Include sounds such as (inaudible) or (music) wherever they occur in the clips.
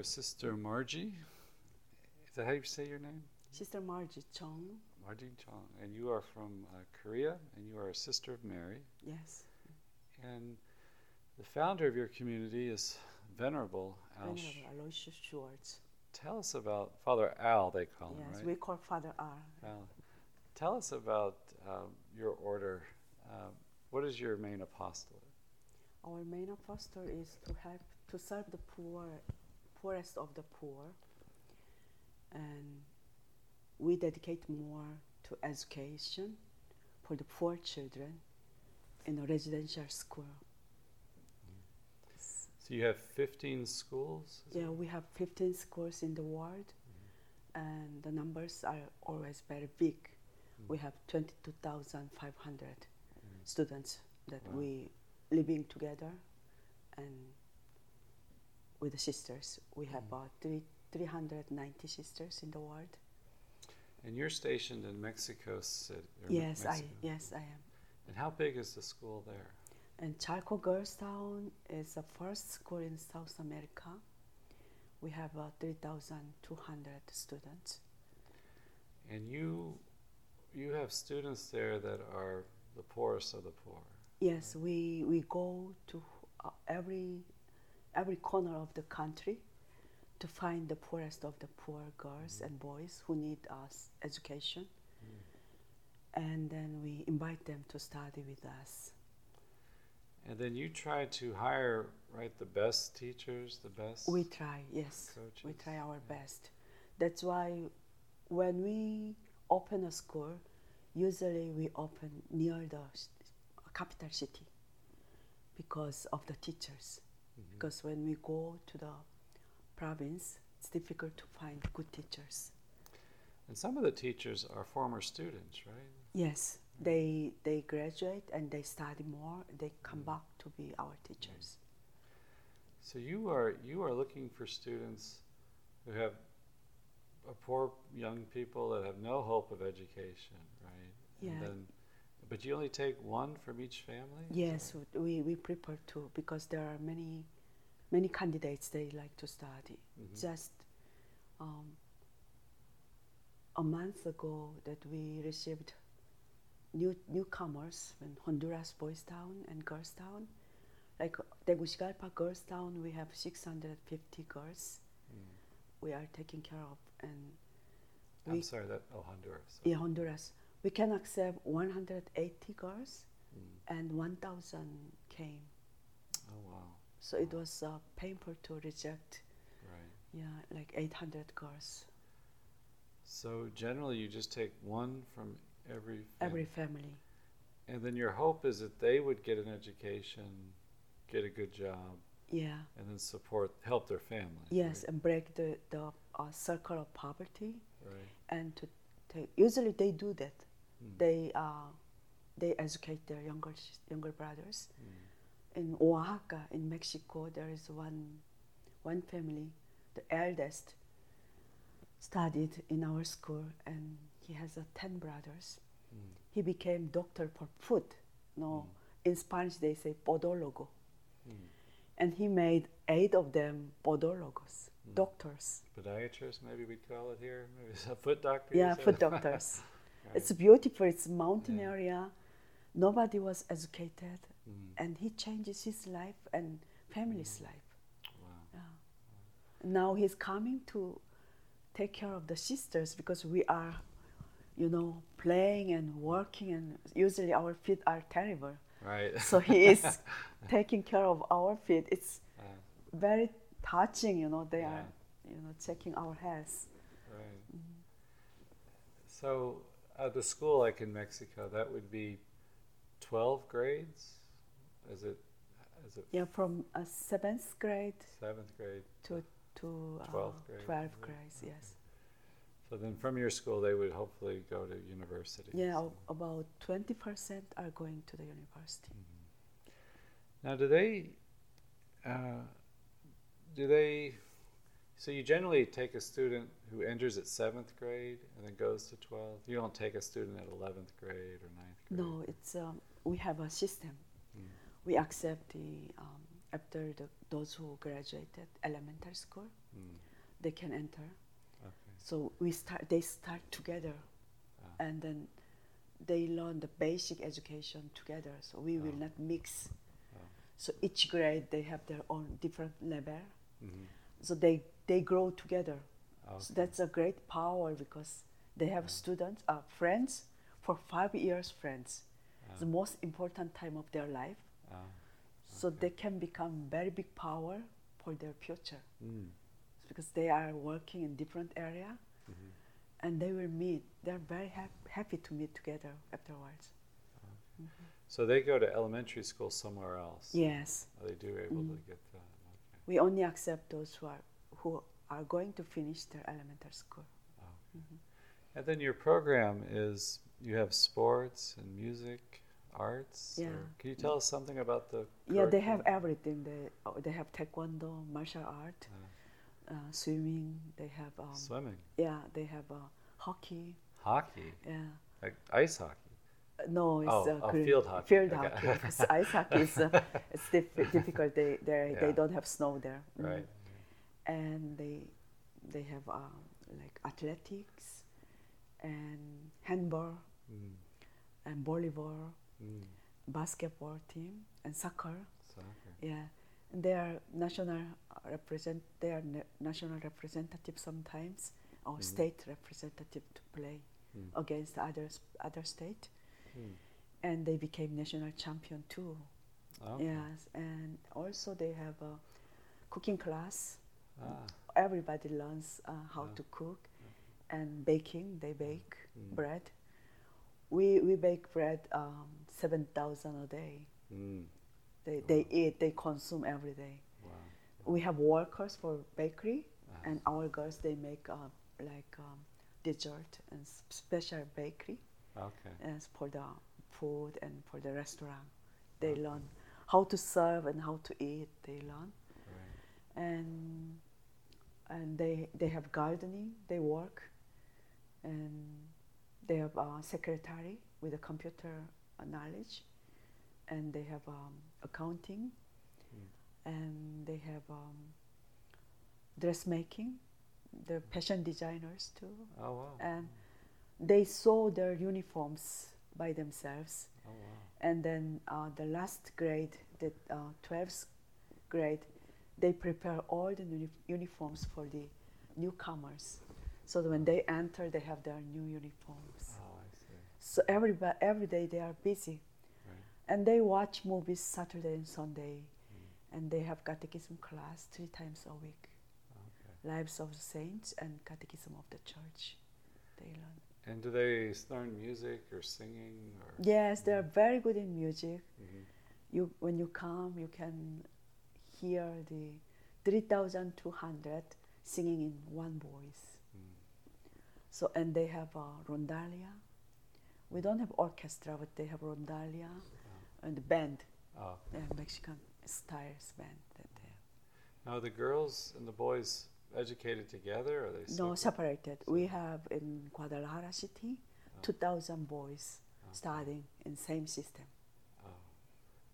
I'm here with Sister Margie. Is that how you say your name? Sister Margie Chong. Margie Chong. And you are from uh, Korea, and you are a Sister of Mary. Yes. And the founder of your community is Venerable Al. Venerable Aloysius Schwartz. Tell us about Father Al, they call him, Yes, right? we call Father R. Al. Tell us about um, your order. Um, what is your main apostolate? Our main apostle is to help to serve the poor, poorest of the poor, and we dedicate more to education for the poor children in a residential school. So you have 15 schools? Yeah, we have 15 schools in the world, and the numbers are always very big. Mm. We have 22,500 mm. students that Wow. we living together, and with the sisters, we have Mhm. about three, 390 sisters in the world. And you're stationed in Mexico City. Yes, I yes I am. And how big is the school there? And Chalco Girls Town is the first school in South America. We have about 3,200 students. And you, you have students there that are the poorest of the poor. Yes, we, we go to uh, every every corner of the country to find the poorest of the poor girls mm-hmm. and boys who need us education, mm. and then we invite them to study with us. And then you try to hire, right, the best teachers, the best. We try, yes, we try our yeah. best. That's why when we open a school, usually we open near the capital city because of the teachers. Mhm. because when we go to the province, it's difficult to find good teachers. And some of the teachers are former students, right? Yes, they they graduate and they study more. They come back to be our teachers. So you are you are looking for students who have poor young people that have no hope of education, right? Yeah. And then, but you only take one from each family. Yes, we we prepare two because there are many many candidates they like to study. Mhm. Just um, a month ago that we received new newcomers in Honduras Boys Town and Girls Town. Like Tegucigalpa Girls Town, we have 650 girls Mm. we are taking care of, and I'm sorry that oh Honduras. in Honduras we can accept 180 girls, Mm. and 1,000 came. Oh wow. So it was uh, painful to reject. Right. Yeah, like 800 girls, So generally, you just take one from every. every family. family. And then your hope is that they would get an education, get a good job, Yeah. and then support, help their family. Yes, right? and break the the uh, circle of poverty, Right. and to take. Usually they do that. Mm. They uh, they educate their younger younger brothers. Mm. In Oaxaca, in Mexico, there is one one family, the eldest, studied in our school, and he has uh, ten brothers. Mm. He became doctor for food. No, in Spanish they say podólogo. Mm. and he made eight of them podólogos, Mm. doctors. Podiatrists, maybe we'd call it here. Maybe it's a foot doctor. Yeah, foot doctors. (laughs) Right. It's beautiful. It's mountain Yeah. area. Nobody was educated, Mm. and he changes his life and family's Mm. life. Wow. Yeah. Now he's coming to take care of the sisters because we are, you know, playing and working, and usually our feet are terrible. Right. So he is (laughs) taking care of our feet. It's Uh, very touching, you know. They Yeah. are, you know, checking our health. right. Mm-hmm. So at the school, like in Mexico, that would be twelve grades. Is it? Is it Yeah, from uh, seventh grade seventh grade? to to uh, 12th grade, twelfth is it? grades. Yes. So then, from your school, they would hopefully go to university. Yeah, so- about twenty percent are going to the university. Now, do they? Uh, do they? So you generally take a student who enters at seventh grade and then goes to twelfth. You don't take a student at eleventh grade or ninth grade. No, it's um, we have a system. Mm. We accept the um, after the, those who graduated elementary school, Mm. they can enter. Okay. So we start. They start together, Ah. and then they learn the basic education together. So we will Oh. not mix. Oh. So each grade they have their own different level. Mhm. So they they grow together. So that's a great power because they have Yeah. students, uh, friends for five years. Friends, Ah. the most important time of their life. Ah. So they can become very big power for their future Mm. because they are working in different area Mhm. and they will meet. They're very hap- happy to meet together afterwards. So they go to elementary school somewhere else. Yes, Are they do able to Mm. get that? Okay. we only accept those who are who are going to finish their elementary school. Okay. And then your program is you have sports and music, arts. Yeah. Can you tell us something about the? Yeah, they have everything. They oh, they have taekwondo, martial art, Uh, uh, swimming. They have um, swimming, yeah, they have uh, hockey. hockey, Yeah, like ice hockey. Uh, no, it's Oh, uh, oh, field hockey. Field Okay. hockey. Ice hockey is uh, (laughs) it's diff- difficult. They they Yeah. they don't have snow there. Mm. Right. And they they have um, like athletics, and handball, Mm. and volleyball, Mm. basketball team, and soccer. Soccer. Yeah, and they are national represent. They are na- national representative sometimes, or Mhm. state representative to play Mm. against others other state, Mm. and they became national champion too. Okay. Yes, and also they have a cooking class. Ah. Everybody learns uh, how to cook, and baking. They bake Mm. bread. We we bake bread um, seven thousand a day. Mm. They they eat. They consume every day. Wow. we have workers for bakery Ah. and our girls they make uh, like um, dessert and special bakery Okay. as for the food and for the restaurant they Okay. learn how to serve and how to eat they learn Right. and and they they have gardening they work and they have a secretary with a computer knowledge and they have um, accounting Mm. and they have um, dressmaking they're fashion designers too Oh wow. and they sew their uniforms by themselves oh wow. and then uh, the last grade, the uh, 12th grade, they prepare all the uni- uniforms for the newcomers. So that when they enter, they have their new uniforms. Oh, I see. So every, every day they are busy. Right. And they watch movies Saturday and Sunday. Mm. And they have catechism class three times a week. Okay. Lives of the Saints and Catechism of the Church. They learn. And do they learn music or singing or? Yes, they are very good in music. Mhm. you when you come you can hear the 3200 singing in one voice Mm. so and they have a rondalla we don't have orchestra but they have rondalla and the band Oh. uh, mexican styles band that they have. Now are the girls and the boys educated together or they no separate? separated we have in guadalajara city Oh. 2000 boys Okay. studying in same system Oh.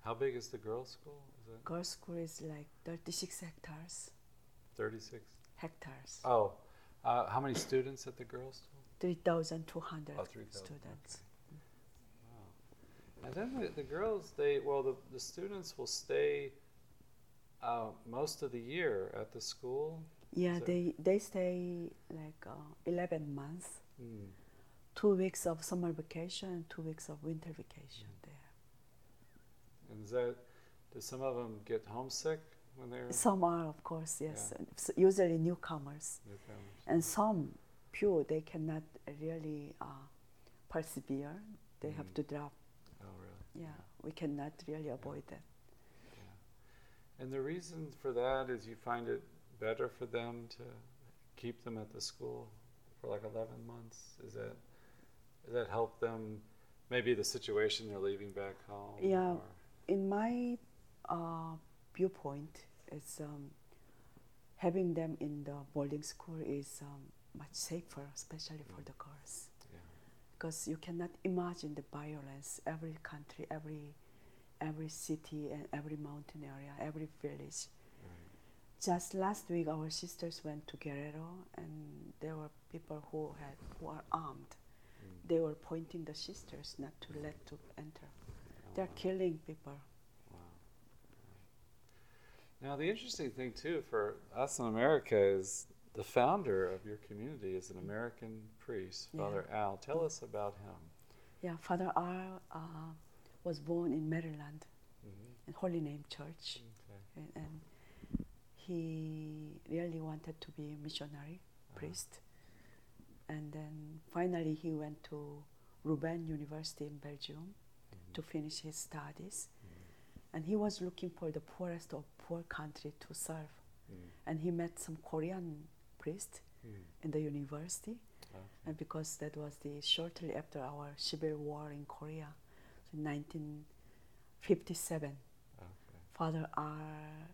How big is the girls' school? It girls school is like 36 hectares 36? hectares Oh. Uh, how many students at the girls' school? 3200 Oh, 3,000. students okay. Wow. And then the, the girls, they well, the, the students will stay uh, most of the year at the school. Yeah, they they stay like uh, eleven months, Mm. two weeks of summer vacation and two weeks of winter vacation there. And is that, do some of them get homesick when they're Some are, of course, yes, Yeah. usually newcomers, newcomers? and some few they cannot really uh, persevere. They have Mhm. to drop. Oh, really? Yeah, we cannot really avoid that. Yeah. And the reason for that is you find it better for them to keep them at the school for like 11 months? Is that, does that help them? Maybe the situation they're leaving back home? Yeah. In my uh, viewpoint, it's um, having them in the boarding school is um, much safer, especially for the girls. yeah. because you cannot imagine the violence every country every every city and every mountain area, every village. Right. Just last week, our sisters went to Guerrero, and there were people who had who are armed. Mm. They were pointing the sisters not to let to enter. Oh, They're wow. killing people. Now, the interesting thing, too, for us in America is the founder of your community is an American priest, Yeah. Father Al. Tell us about him. Yeah, Father Al uh, was born in Maryland hmm in Holy Name Church, Okay. and, and he really wanted to be a missionary Uh-huh. priest. And then finally, he went to Louvain University in Belgium Mhm. to finish his studies. And he was looking for the poorest of poor country to serve. Mm. And he met some Korean priest Mm. in the university. Okay. And because that was the shortly after our civil war in Korea, so 1957, Okay. Father R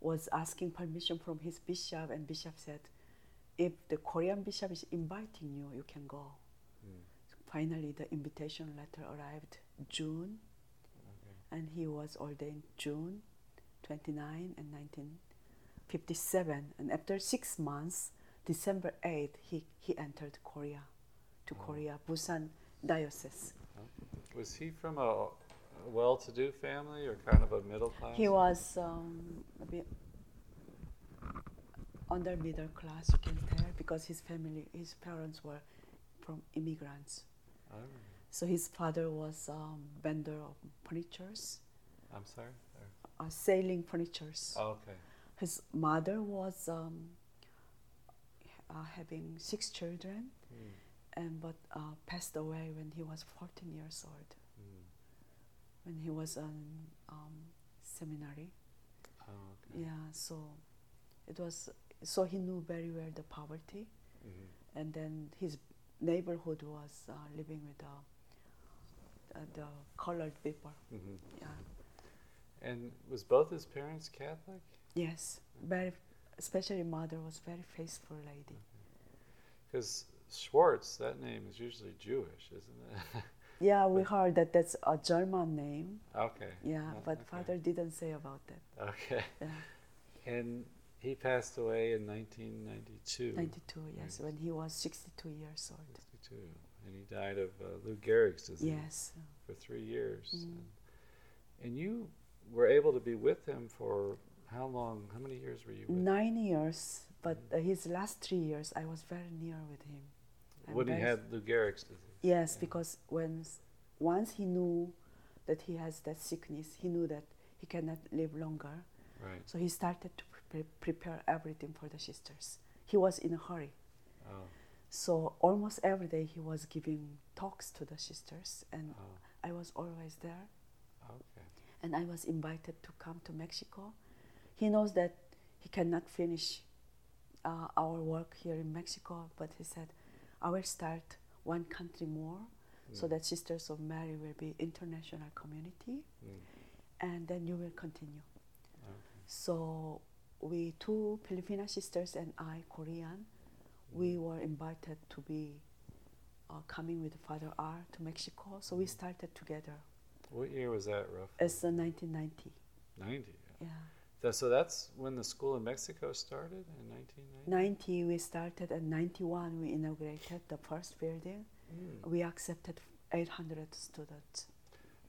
was asking permission from his bishop, and bishop said, "If the Korean bishop is inviting you, you can go." Mm. So finally, the invitation letter arrived June. And he was ordained June 29 and 1957. And after six months, December 8th, he, he entered Korea, to Oh. Korea, Busan Diocese. Was he from a, a well-to-do family or kind of a middle class? He was um, a bit under middle class, you can tell, because his family, his parents were from immigrants. Oh, So his father was um, vendor of furnitures, I'm sorry. Or- uh, selling furnitures. Oh, okay. His mother was um, uh, having six children, Mm. and but uh, passed away when he was 14 years old. Mm. When he was in um, seminary, Oh, okay. yeah. So it was. So he knew very well the poverty, Mhm. and then his neighborhood was uh, living with the, uh, the colored people. Mhm. Yeah. And was both his parents Catholic? Yes. Very, especially mother was very faithful lady. Because Schwartz, that name is usually Jewish, isn't it? (laughs) Yeah, we heard that that's a German name. okay. Yeah, but okay. father didn't say about that. Okay. Yeah. (laughs) And he passed away in 1992. 92, yes, Right. when he was 62 years old. 62. And he died of uh, Lou Gehrig's disease Yes. for three years. Mm. And, and you were able to be with him for how long? How many years were you with? Nine years, but uh, his last three years, I was very near with him. I'm When he had Lou Gehrig's disease. Yes, Yeah. because when once he knew that he has that sickness, he knew that he cannot live longer. Right. So he started to pre- prepare everything for the sisters. He was in a hurry. Oh, So almost every day he was giving talks to the sisters, and oh, I was always there. okay. And I was invited to come to Mexico. He knows that he cannot finish uh, our work here in Mexico, but he said, I will start one country more so Mm. that Sisters of Mary will be international community, Mm. and then you will continue. Okay. So we two Filipina sisters and I, Korean, we were invited to be uh, coming with Father R to Mexico. So we started together. What year was that, roughly? It's uh, 1990. 90. Yeah, That, so that's when the school in Mexico started in 1990? 90 we started, and 91 we inaugurated the first building. Mm. We accepted 800 students.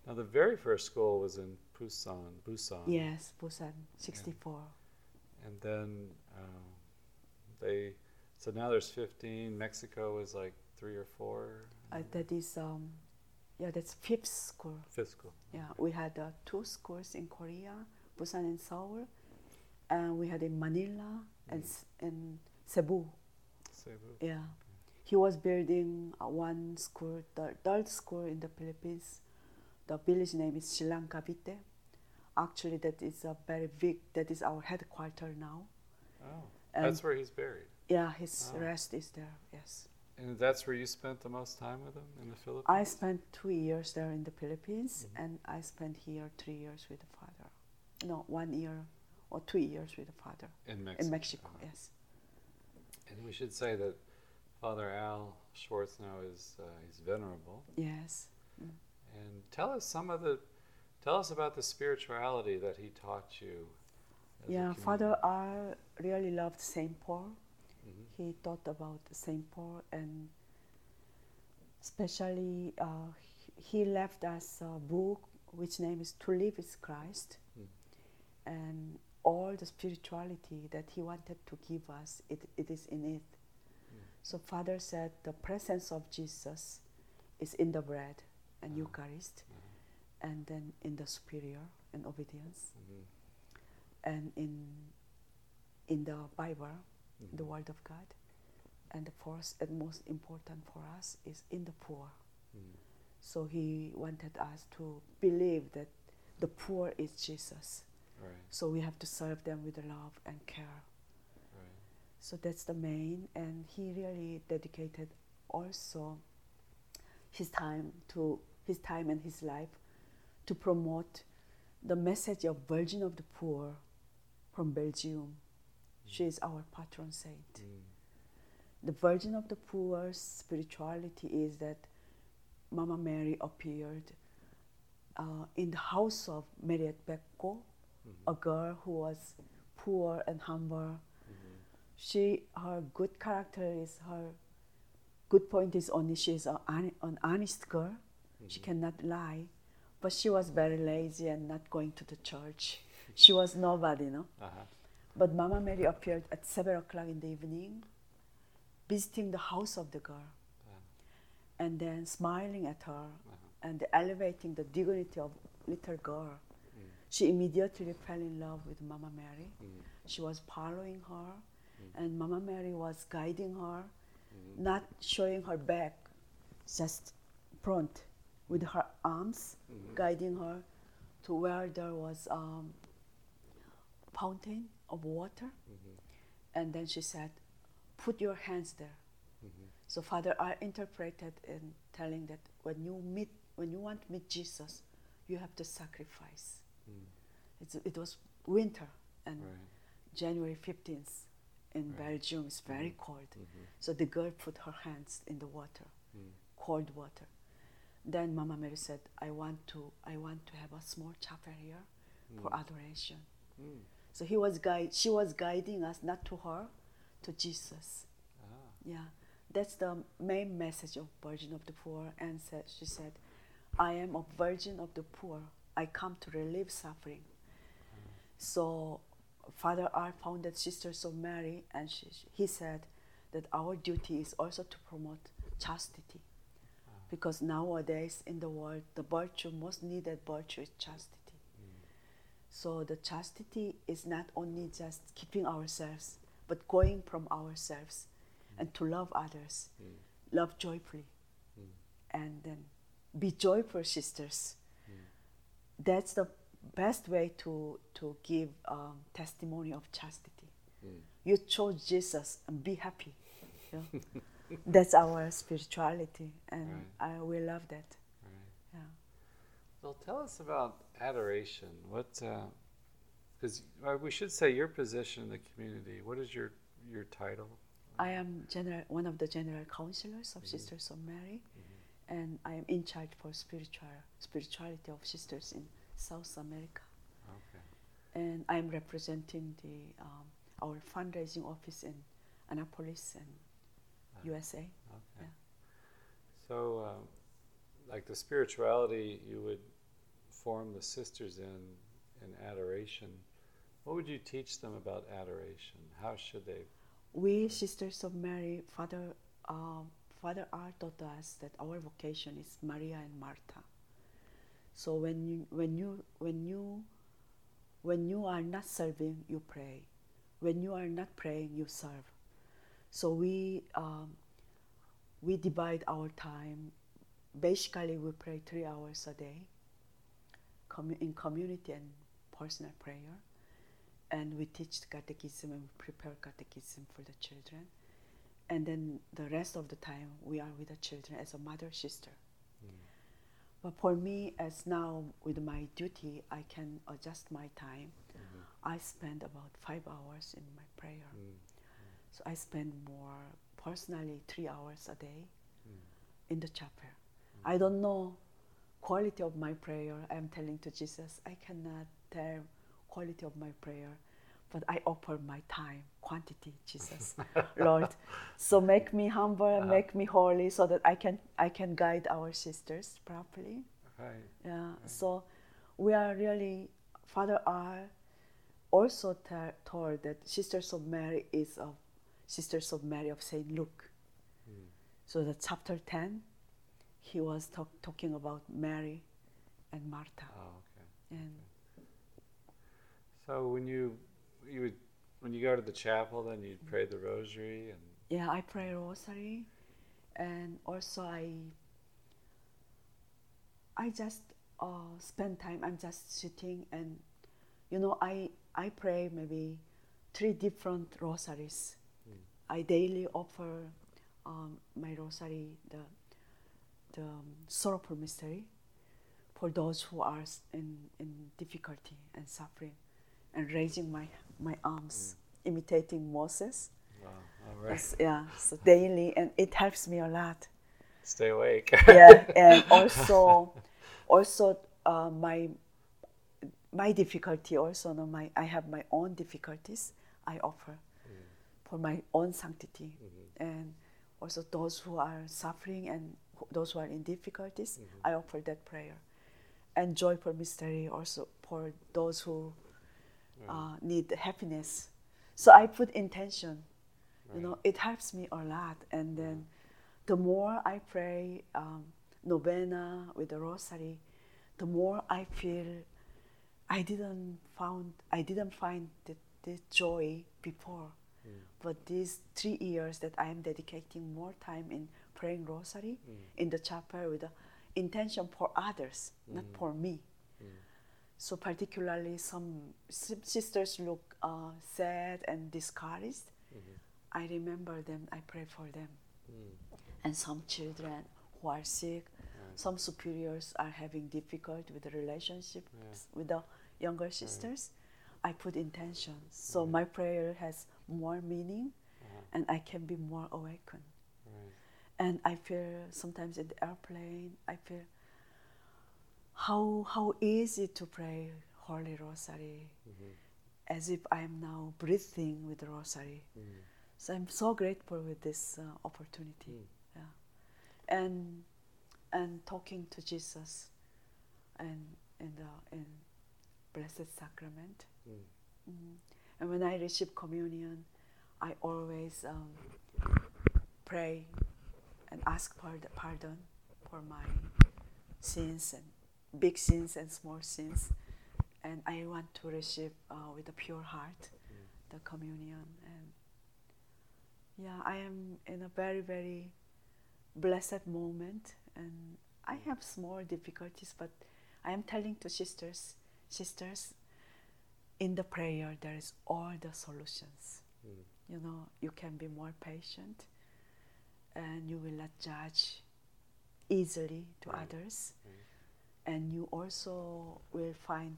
Now, the very first school was in Busan, Busan. Yes, Busan, 64. And then um, they, so now there's 15. Mexico is like three or four. Uh, that is, um, yeah, that's fifth school. Fifth school. Yeah, we had uh, two schools in Korea, Busan and Seoul, and we had in Manila and Mm. S- in Cebu. Cebu. Yeah, he was building uh, one school, the third school in the Philippines. The village name is Silang Cavite. Actually, that is a very big. That is our headquarters now. Oh, And that's where he's buried. Yeah, his Oh. rest is there. Yes, And that's where you spent the most time with him in the Philippines? I spent two years there in the Philippines, Mhm. and I spent here three years with the father. No, one year or two years with the father. in Mexico. in Mexico. Uh-huh. Yes. And we should say that Father Al Schwartz now is uh, he's venerable. Yes. And tell us some of the Tell us about the spirituality that he taught you. Yeah. Father Al really loved Saint Paul. Mhm. He thought about Saint Paul and especially uh, he left us a book which name is To Live is Christ, Mm. and all the spirituality that he wanted to give us, it, it is in it. So Father said the presence of Jesus is in the bread and Eucharist, and then in the superior and obedience, Mhm. and in in the Bible, the Mhm. Word of God, and the first and most important for us is in the poor. Mm. So he wanted us to believe that the poor is Jesus. Right, So we have to serve them with love and care. right. So that's the main, and he really dedicated also his time to his time and his life to promote the message of Virgin of the Poor from Belgium. She is our patron saint. Mm. The Virgin of the Poor's spirituality is that Mama Mary appeared uh, in the house of Mariette Beco, a girl who was poor and humble. Mhm. She, her good character is her good point is only she is a, an honest girl. She cannot lie, but she was very lazy and not going to the church. She was nobody, no. Uh-huh. But Mama Mary appeared at seven o'clock in the evening, visiting the house of the girl, Yeah. and then smiling at her Uh-huh. and elevating the dignity of little girl. Mm. She immediately fell in love with Mama Mary. Mm. She was following her, and Mama Mary was guiding her, Mhm. not showing her back, just front with her arms, Mhm. guiding her to where there was um, fountain of water. Mhm. And then she said, "Put your hands there." Mhm. So Father I interpreted in telling that when you meet, when you want to meet Jesus, you have to sacrifice. Mm. It's, it was winter and Right. January 15th in Right. Belgium is very cold. Mhm. So the girl put her hands in the water, Mm. cold water. Then Mama Mary said, "I want to, I want to have a small chapel here for Mm. adoration." So he was guide, she was guiding us not to her, to Jesus. Ah. Yeah, that's the main message of Virgin of the Poor. And said, she said, I am a Virgin of the Poor. I come to relieve suffering. So Father R founded Sisters of Mary, and she, he said that our duty is also to promote chastity. Because nowadays in the world, the virtue, most needed virtue is chastity. So the chastity is not only just keeping ourselves, but going from ourselves and to love others, Mm. love joyfully, Mm. and then be joyful sisters. Mm. That's the best way to, to give um, testimony of chastity. Mm. You chose Jesus and be happy. you know. (laughs) That's our spirituality, and I we love that. Right. Yeah. Well, tell us about adoration. What? Because uh, we should say your position in the community. What is your your title? I am general, one of the general counselors of Sisters of Mary, and I am in charge for spiritual spirituality of sisters in South America. Okay. And I am representing the um, our fundraising office in Annapolis and USA. Okay. Yeah. So, um, like the spirituality you would form the sisters in in adoration. What would you teach them about adoration? How should they? We Sisters of Mary, Father um, Father R taught us that our vocation is Maria and Martha. So when you when you when you when you are not serving, you pray. When you are not praying, you serve. So we um, we divide our time. Basically, we pray three hours a day commu- in community and personal prayer. And we teach catechism and we prepare catechism for the children. And then the rest of the time, we are with the children as a mother sister. Mm. But for me, as now with my duty, I can adjust my time. Mm-hmm. I spend about five hours in my prayer. Mm. So I spend more personally three hours a day mm. in the chapel. Mm. I don't know quality of my prayer, I'm telling to Jesus, I cannot tell quality of my prayer, but I offer my time, quantity, Jesus, (laughs) Lord. So make me humble and Uh-huh. make me holy, so that I can I can guide our sisters properly. Right. Yeah. So we are really Father R. Also t- told that Sisters of Mary is of Sisters of Mary of Saint Luke. Hmm. So the chapter ten, he was talk, talking about Mary and Martha, Oh, okay. and So when you you would when you go to the chapel, then you'd pray the rosary and yeah, I pray rosary, and also I I just uh, spend time. I'm just sitting and you know I I pray maybe three different rosaries. I daily offer um, my rosary the um, sorrowful mystery for those who are in in difficulty and suffering, and raising my my arms, imitating Moses. wow, all right. Yeah, so daily, and it helps me a lot. Stay awake. Yeah, (laughs) and also, also uh, my my difficulty also, no, my I have my own difficulties. I offer for my own sanctity, and also those who are suffering and those who are in difficulties. I offer that prayer, and joyful mystery also for those who uh, need happiness. So I put intention. You know it helps me a lot. And then the more i pray um, novena with the rosary the more i feel i didn't found i didn't find the, the joy before. But these three years that i am dedicating more time in praying rosary mm. in the chapel with the intention for others not mm. for me. Mm. So particularly some sisters look uh, sad and discouraged. Mm-hmm. I remember them, I pray for them. And some children who are sick, some superiors are having difficulty with the relationships with the younger sisters. I put intentions. So mm-hmm. my prayer has more meaning uh-huh. and I can be more awakened. And I feel sometimes in the airplane, I feel how how easy to pray Holy Rosary as if I'm now breathing with the Rosary. So I'm so grateful with this uh, opportunity. Yeah. And and talking to Jesus and in the in Blessed Sacrament. Mhm. And when I receive communion, I always um, pray and ask pard- pardon for my sins and big sins and small sins. And I want to receive uh, with a pure heart the communion. And yeah, I am in a very, very blessed moment. And I have small difficulties, but I am telling to sisters, sisters, in the prayer there is all the solutions. You know, you can be more patient and you will not judge easily to Right. others. And you also will find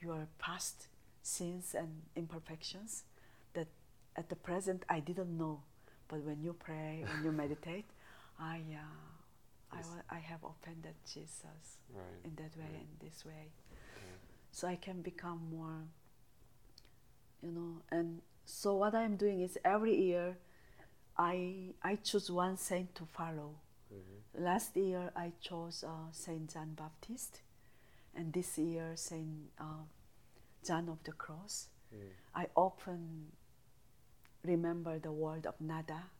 your past sins and imperfections that at the present I didn't know. But when you pray, when you (laughs) meditate, I, uh, I, wa- I have offended Jesus Right. in that way, Right. in this way. Right. So I can become more, you know. And so what I'm doing is every year, I I choose one saint to follow. Mhm. Last year I chose uh, Saint John Baptist, and this year Saint uh, John of the Cross. Mm. I often remember the word of nada.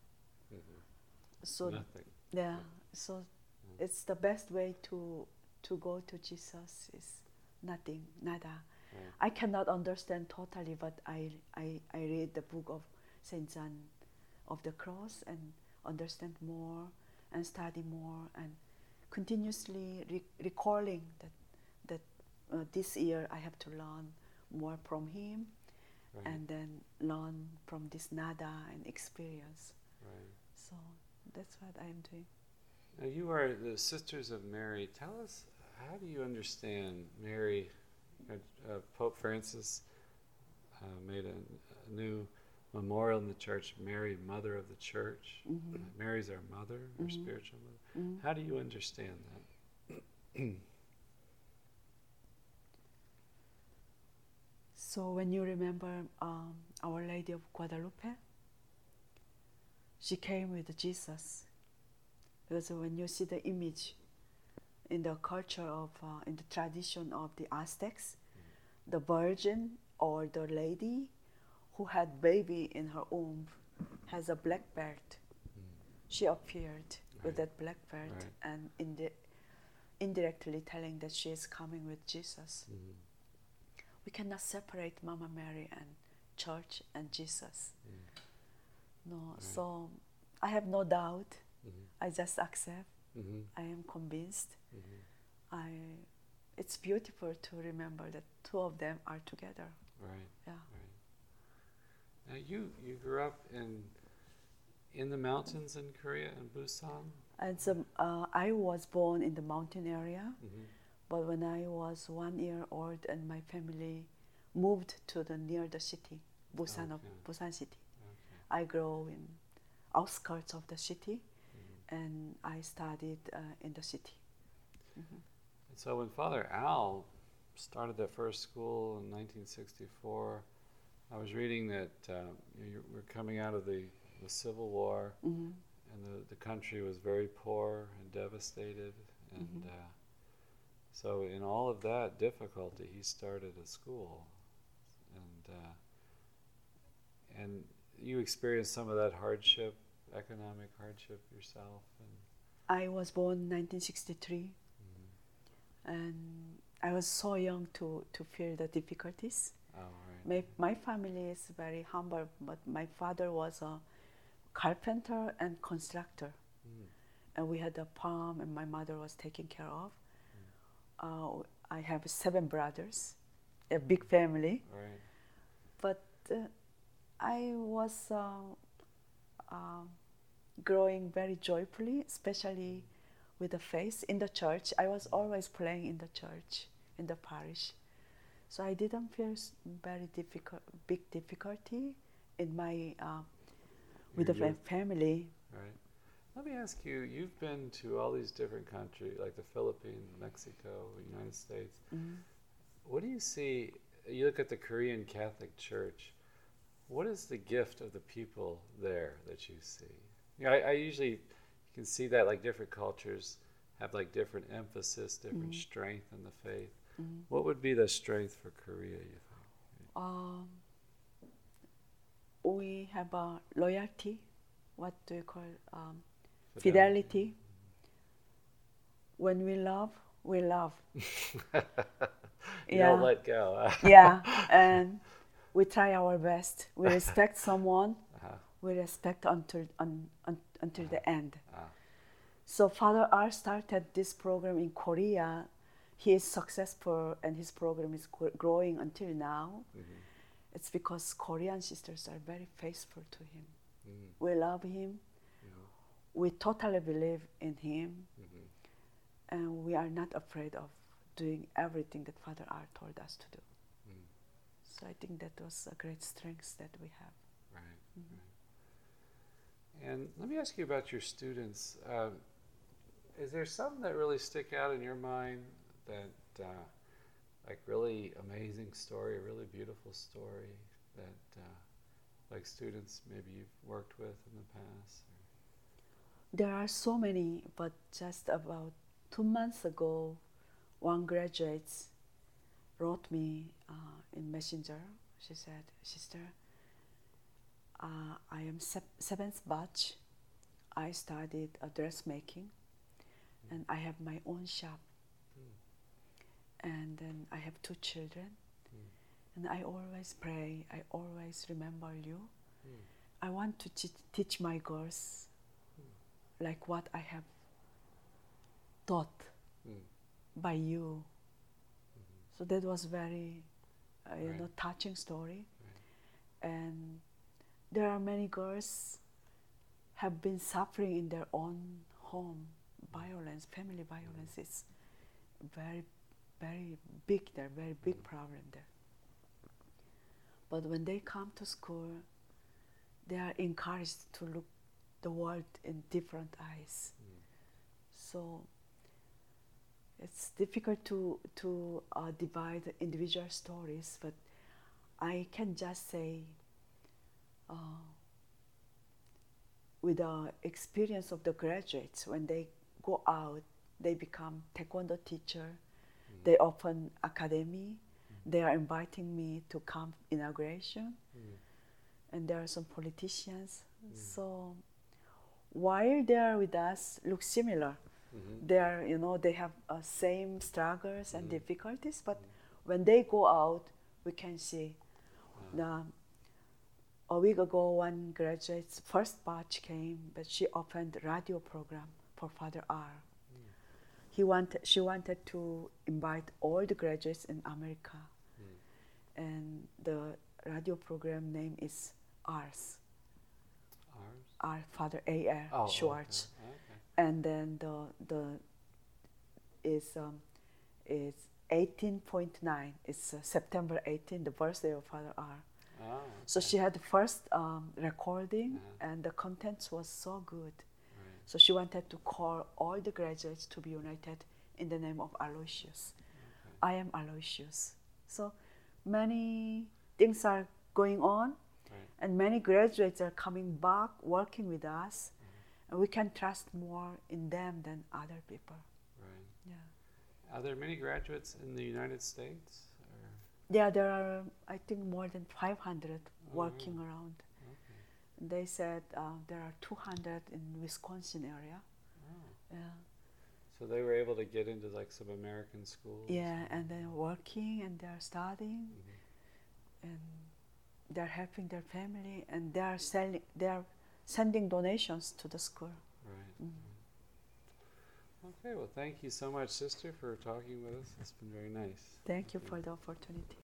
Mhm. So Nothing. yeah, so it's the best way to to go to Jesus is nothing, nada. I cannot understand totally, but I, I, I read the book of Saint John of the Cross and understand more and study more and continuously re- recalling that that uh, this year I have to learn more from him Right. and then learn from this nada and experience. right. So that's what I am doing. Now you are the Sisters of Mary. Tell us, how do you understand Mary? Uh, uh, Pope Francis uh, made a, a new memorial in the church, Mary, Mother of the Church. Mhm. Uh, Mary's our mother, our Mhm. spiritual mother. Mhm. How do you understand that? (clears throat) so when you remember um, Our Lady of Guadalupe, she came with Jesus. Because when you see the image in the culture of, uh, in the tradition of the Aztecs, the virgin or the lady who had baby in her womb has a black belt. She appeared with that black belt Right. and indi- indirectly telling that she is coming with Jesus. Mhm. We cannot separate Mama Mary and church and Jesus. No, so I have no doubt. Mhm. I just accept. Mhm. I am convinced. Mhm. I. It's beautiful to remember that two of them are together. Right. Yeah. Now you you grew up in in the mountains in Korea in Busan. And so uh, I was born in the mountain area, Mm-hmm. but when I was one year old and my family moved to the near the city, Busan of Busan city, Okay. I grew in outskirts of the city, Mm-hmm. and I studied uh, in the city. And so when Father Al started the first school in 1964, I was reading that uh, you were coming out of the, the Civil War, hmm and the, the country was very poor and devastated. And Mhm. uh, so, in all of that difficulty, he started a school. And, uh, and you experienced some of that hardship, economic hardship yourself. And, I was born in 1963, and I was so young to, to feel the difficulties. oh. My, my family is very humble, but my father was a carpenter and constructor, Mm. and we had a farm, and my mother was taken care of. Uh, I have seven brothers, a big family, Right. but uh, I was uh, uh, growing very joyfully, especially with the faith in the church. I was always playing in the church, in the parish. So I didn't feel very difficult, big difficulty in my uh, with the family. Right. Let me ask you, you've been to all these different countries, like the Philippines, Mexico, United States. Mhm. What do you see? You look at the Korean Catholic Church. What is the gift of the people there that you see? You know, I, I usually you can see that like different cultures have like different emphasis, different Mhm. strength in the faith. Mhm. What would be the strength for Korea? You think? Um, we have a loyalty. What do you call um, fidelity? When we love, we love. (laughs) you Yeah. don't let go. (laughs) yeah, and we try our best. We respect someone. Uh-huh. We respect until un, un, until the end. Ah. So Father R started this program in Korea. He is successful, and his program is gr- growing until now. Mhm. It's because Korean sisters are very faithful to him. Mm. We love him. We totally believe in him, Mhm. and we are not afraid of doing everything that Father R told us to do. Mm. So I think that was a great strength that we have. Right, Mhm. right. And let me ask you about your students. Um, is there some that really stick out in your mind that, uh, like, really amazing story, a really beautiful story that, uh, like, students maybe you've worked with in the past? There are so many, but just about two months ago, one graduate wrote me uh, in Messenger. She said, Sister, uh, I am seventh batch. I studied dressmaking and I have my own shop. And then I have two children. And I always pray, I always remember you. Mm. I want to teach my girls like what I have taught Mm. by you. So that was very, uh, you know, touching story. And there are many girls have been suffering in their own home. Violence, family violence is very, very big there, very big problem there. But when they come to school, they are encouraged to look the world in different eyes. Mm. So it's difficult to to uh, divide individual stories, but I can just say, uh, with the experience of the graduates, when they go out, they become taekwondo teacher. They open academy. They are inviting me to come inauguration, and there are some politicians. So while they are with us, look similar. Mhm. They are, you know, they have uh, same struggles and Mhm. difficulties, but when they go out, we can see. Wow. The, a week ago, one graduate's first batch came, but she opened radio program for Father R. He wanted, she wanted to invite all the graduates in America, Mm. and the radio program name is R's. Ours? R Father A R Oh, Schwartz. Okay. okay. and then the the is um, is eighteen point nine. It's uh, September 18, the birthday of Father R. Oh, So she had the first um, recording, Uh-huh. and the contents was so good. So she wanted to call all the graduates to be united in the name of Aloysius. Okay. I am Aloysius. So many things are going on, Right. and many graduates are coming back working with us, mm-hmm. and we can trust more in them than other people. Right. Yeah. Are there many graduates in the United States? Or? Yeah, there are, um, I think, more than 500 Oh, working really? around. They said uh, there are 200 in Wisconsin area. Oh. Yeah. So they were able to get into like some American schools. Yeah, and they're working and they're studying Mhm. and they're helping their family and they're selling, they're sending donations to the school. Right. Mm. right. Okay. Well, thank you so much, sister, for talking with us. It's been very nice. Thank you for the opportunity.